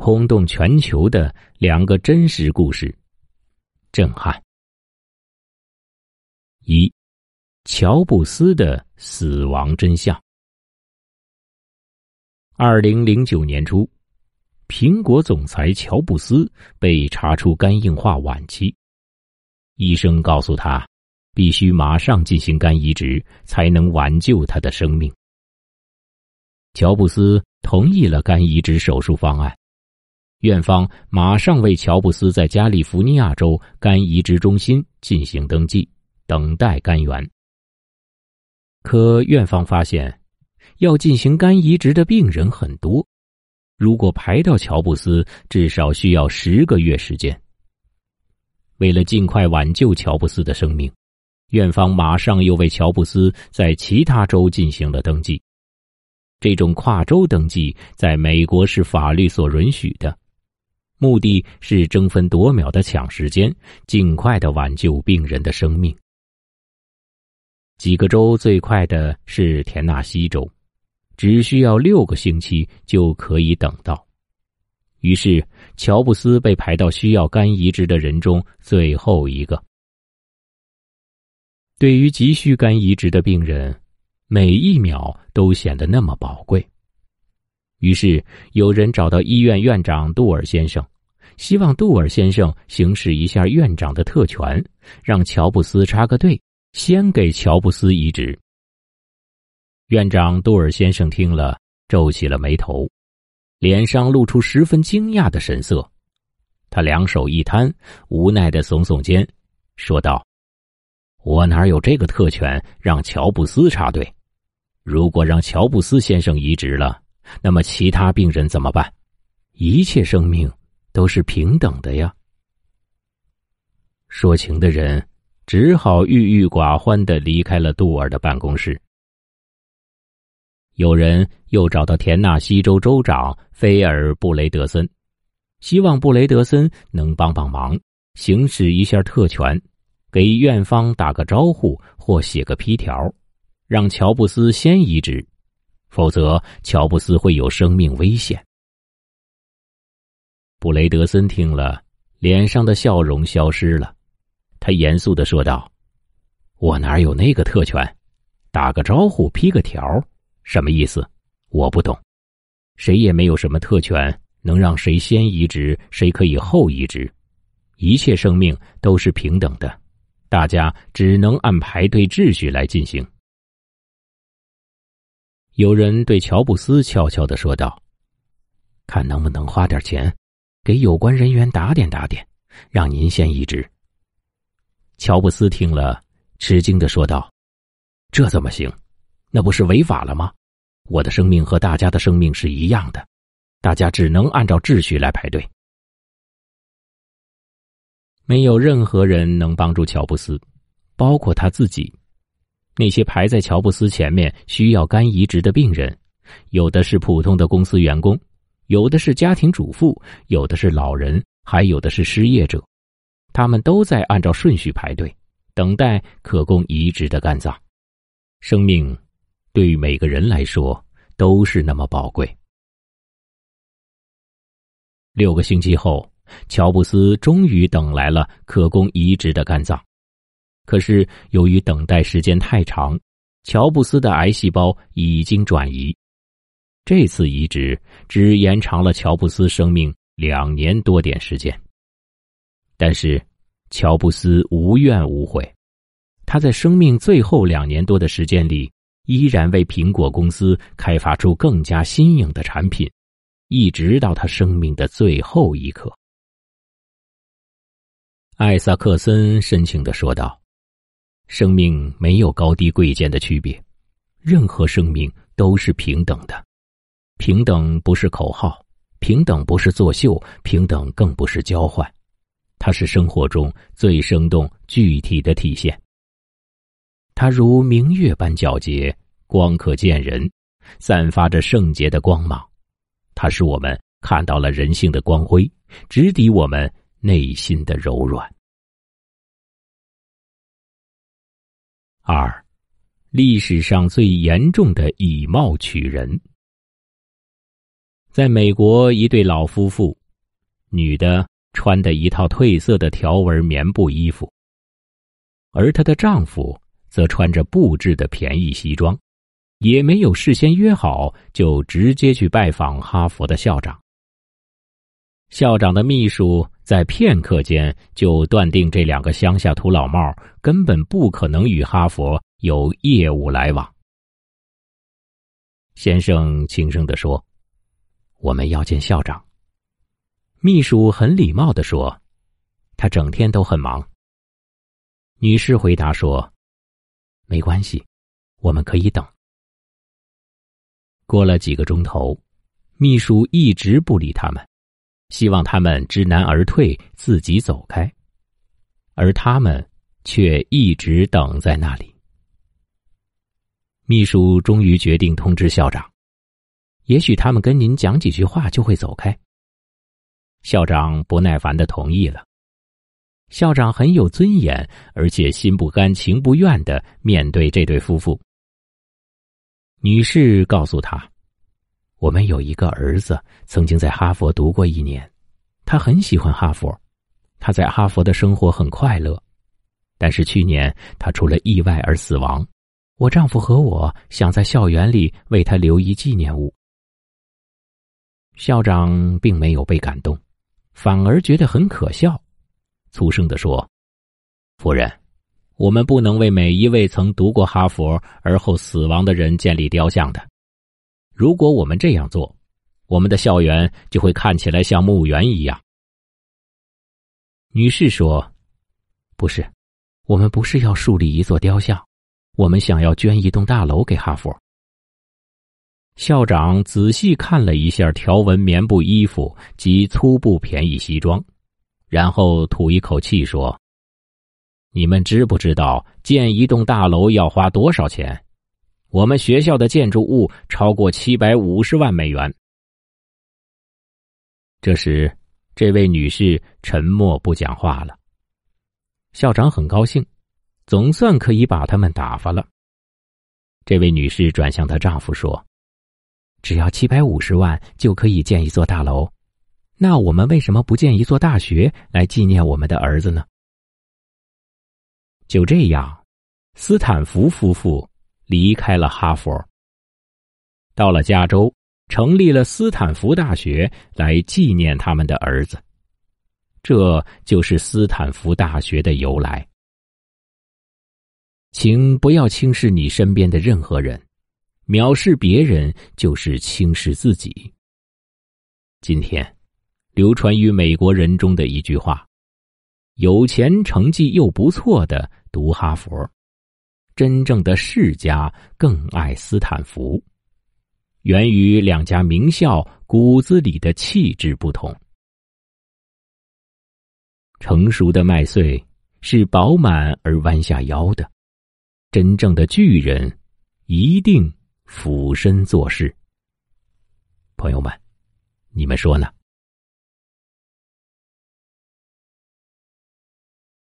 轰动全球的两个真实故事，震撼。一，乔布斯的死亡真相。二零零九年初，苹果总裁乔布斯被查出肝硬化晚期，医生告诉他，必须马上进行肝移植，才能挽救他的生命。乔布斯同意了肝移植手术方案，院方马上为乔布斯在加利福尼亚州肝移植中心进行登记。等待肝源，可院方发现，要进行肝移植的病人很多，如果排到乔布斯，至少需要十个月时间。为了尽快挽救乔布斯的生命，院方马上又为乔布斯在其他州进行了登记。这种跨州登记在美国是法律所允许的，目的是争分夺秒的抢时间，尽快的挽救病人的生命。几个州最快的是田纳西州，只需要六个星期就可以等到。于是，乔布斯被排到需要肝移植的人中最后一个。对于急需肝移植的病人，每一秒都显得那么宝贵。于是，有人找到医院院长杜尔先生，希望杜尔先生行使一下院长的特权，让乔布斯插个队。先给乔布斯移植。院长杜尔先生听了，皱起了眉头，脸上露出十分惊讶的神色。他两手一摊，无奈的耸耸肩，说道：“我哪有这个特权让乔布斯插队？如果让乔布斯先生移植了，那么其他病人怎么办？一切生命都是平等的呀。”说情的人。只好郁郁寡欢的离开了杜尔的办公室。有人又找到田纳西州州长菲尔布雷德森，希望布雷德森能帮帮忙，行使一下特权，给院方打个招呼或写个批条，让乔布斯先移植，否则乔布斯会有生命危险。布雷德森听了，脸上的笑容消失了。他严肃的说道：“我哪有那个特权？打个招呼，批个条，什么意思？我不懂。谁也没有什么特权，能让谁先移植，谁可以后移植。一切生命都是平等的，大家只能按排队秩序来进行。”有人对乔布斯悄悄的说道：“看能不能花点钱，给有关人员打点打点，让您先移植。”乔布斯听了，吃惊的说道：“这怎么行？那不是违法了吗？我的生命和大家的生命是一样的，大家只能按照秩序来排队。没有任何人能帮助乔布斯，包括他自己。那些排在乔布斯前面需要肝移植的病人，有的是普通的公司员工，有的是家庭主妇，有的是老人，还有的是失业者。”他们都在按照顺序排队，等待可供移植的肝脏。生命对于每个人来说都是那么宝贵。六个星期后，乔布斯终于等来了可供移植的肝脏。可是由于等待时间太长，乔布斯的癌细胞已经转移。这次移植只延长了乔布斯生命两年多点时间。但是。乔布斯无怨无悔，他在生命最后两年多的时间里，依然为苹果公司开发出更加新颖的产品，一直到他生命的最后一刻。艾萨克森深情的说道：“生命没有高低贵贱的区别，任何生命都是平等的。平等不是口号，平等不是作秀，平等更不是交换。”它是生活中最生动具体的体现。它如明月般皎洁，光可见人，散发着圣洁的光芒。它使我们看到了人性的光辉，直抵我们内心的柔软。二，历史上最严重的以貌取人。在美国，一对老夫妇，女的穿的一套褪色的条纹棉布衣服，而她的丈夫则穿着布制的便宜西装，也没有事先约好，就直接去拜访哈佛的校长。校长的秘书在片刻间就断定，这两个乡下土老帽根本不可能与哈佛有业务来往。先生轻声地说：“我们要见校长。”秘书很礼貌地说：“他整天都很忙。”女士回答说：“没关系，我们可以等。”过了几个钟头，秘书一直不理他们。希望他们知难而退，自己走开，而他们却一直等在那里。秘书终于决定通知校长，也许他们跟您讲几句话就会走开。校长不耐烦的同意了。校长很有尊严，而且心不甘情不愿的面对这对夫妇。女士告诉他。我们有一个儿子，曾经在哈佛读过一年，他很喜欢哈佛，他在哈佛的生活很快乐，但是去年他出了意外而死亡。我丈夫和我想在校园里为他留一纪念物。校长并没有被感动，反而觉得很可笑，粗声的说：“夫人，我们不能为每一位曾读过哈佛而后死亡的人建立雕像的。”如果我们这样做，我们的校园就会看起来像墓园一样。女士说：“不是，我们不是要树立一座雕像，我们想要捐一栋大楼给哈佛。”校长仔细看了一下条纹棉布衣服及粗布便宜西装，然后吐一口气说：“你们知不知道建一栋大楼要花多少钱？”我们学校的建筑物超过七百五十万美元。这时，这位女士沉默不讲话了。校长很高兴，总算可以把他们打发了。这位女士转向她丈夫说：“只要七百五十万就可以建一座大楼，那我们为什么不建一座大学来纪念我们的儿子呢？”就这样，斯坦福夫妇。离开了哈佛，到了加州，成立了斯坦福大学来纪念他们的儿子。这就是斯坦福大学的由来。请不要轻视你身边的任何人，藐视别人就是轻视自己。今天，流传于美国人中的一句话：“有钱、成绩又不错的读哈佛。”真正的世家更爱斯坦福，源于两家名校骨子里的气质不同。成熟的麦穗是饱满而弯下腰的，真正的巨人一定俯身做事。朋友们，你们说呢？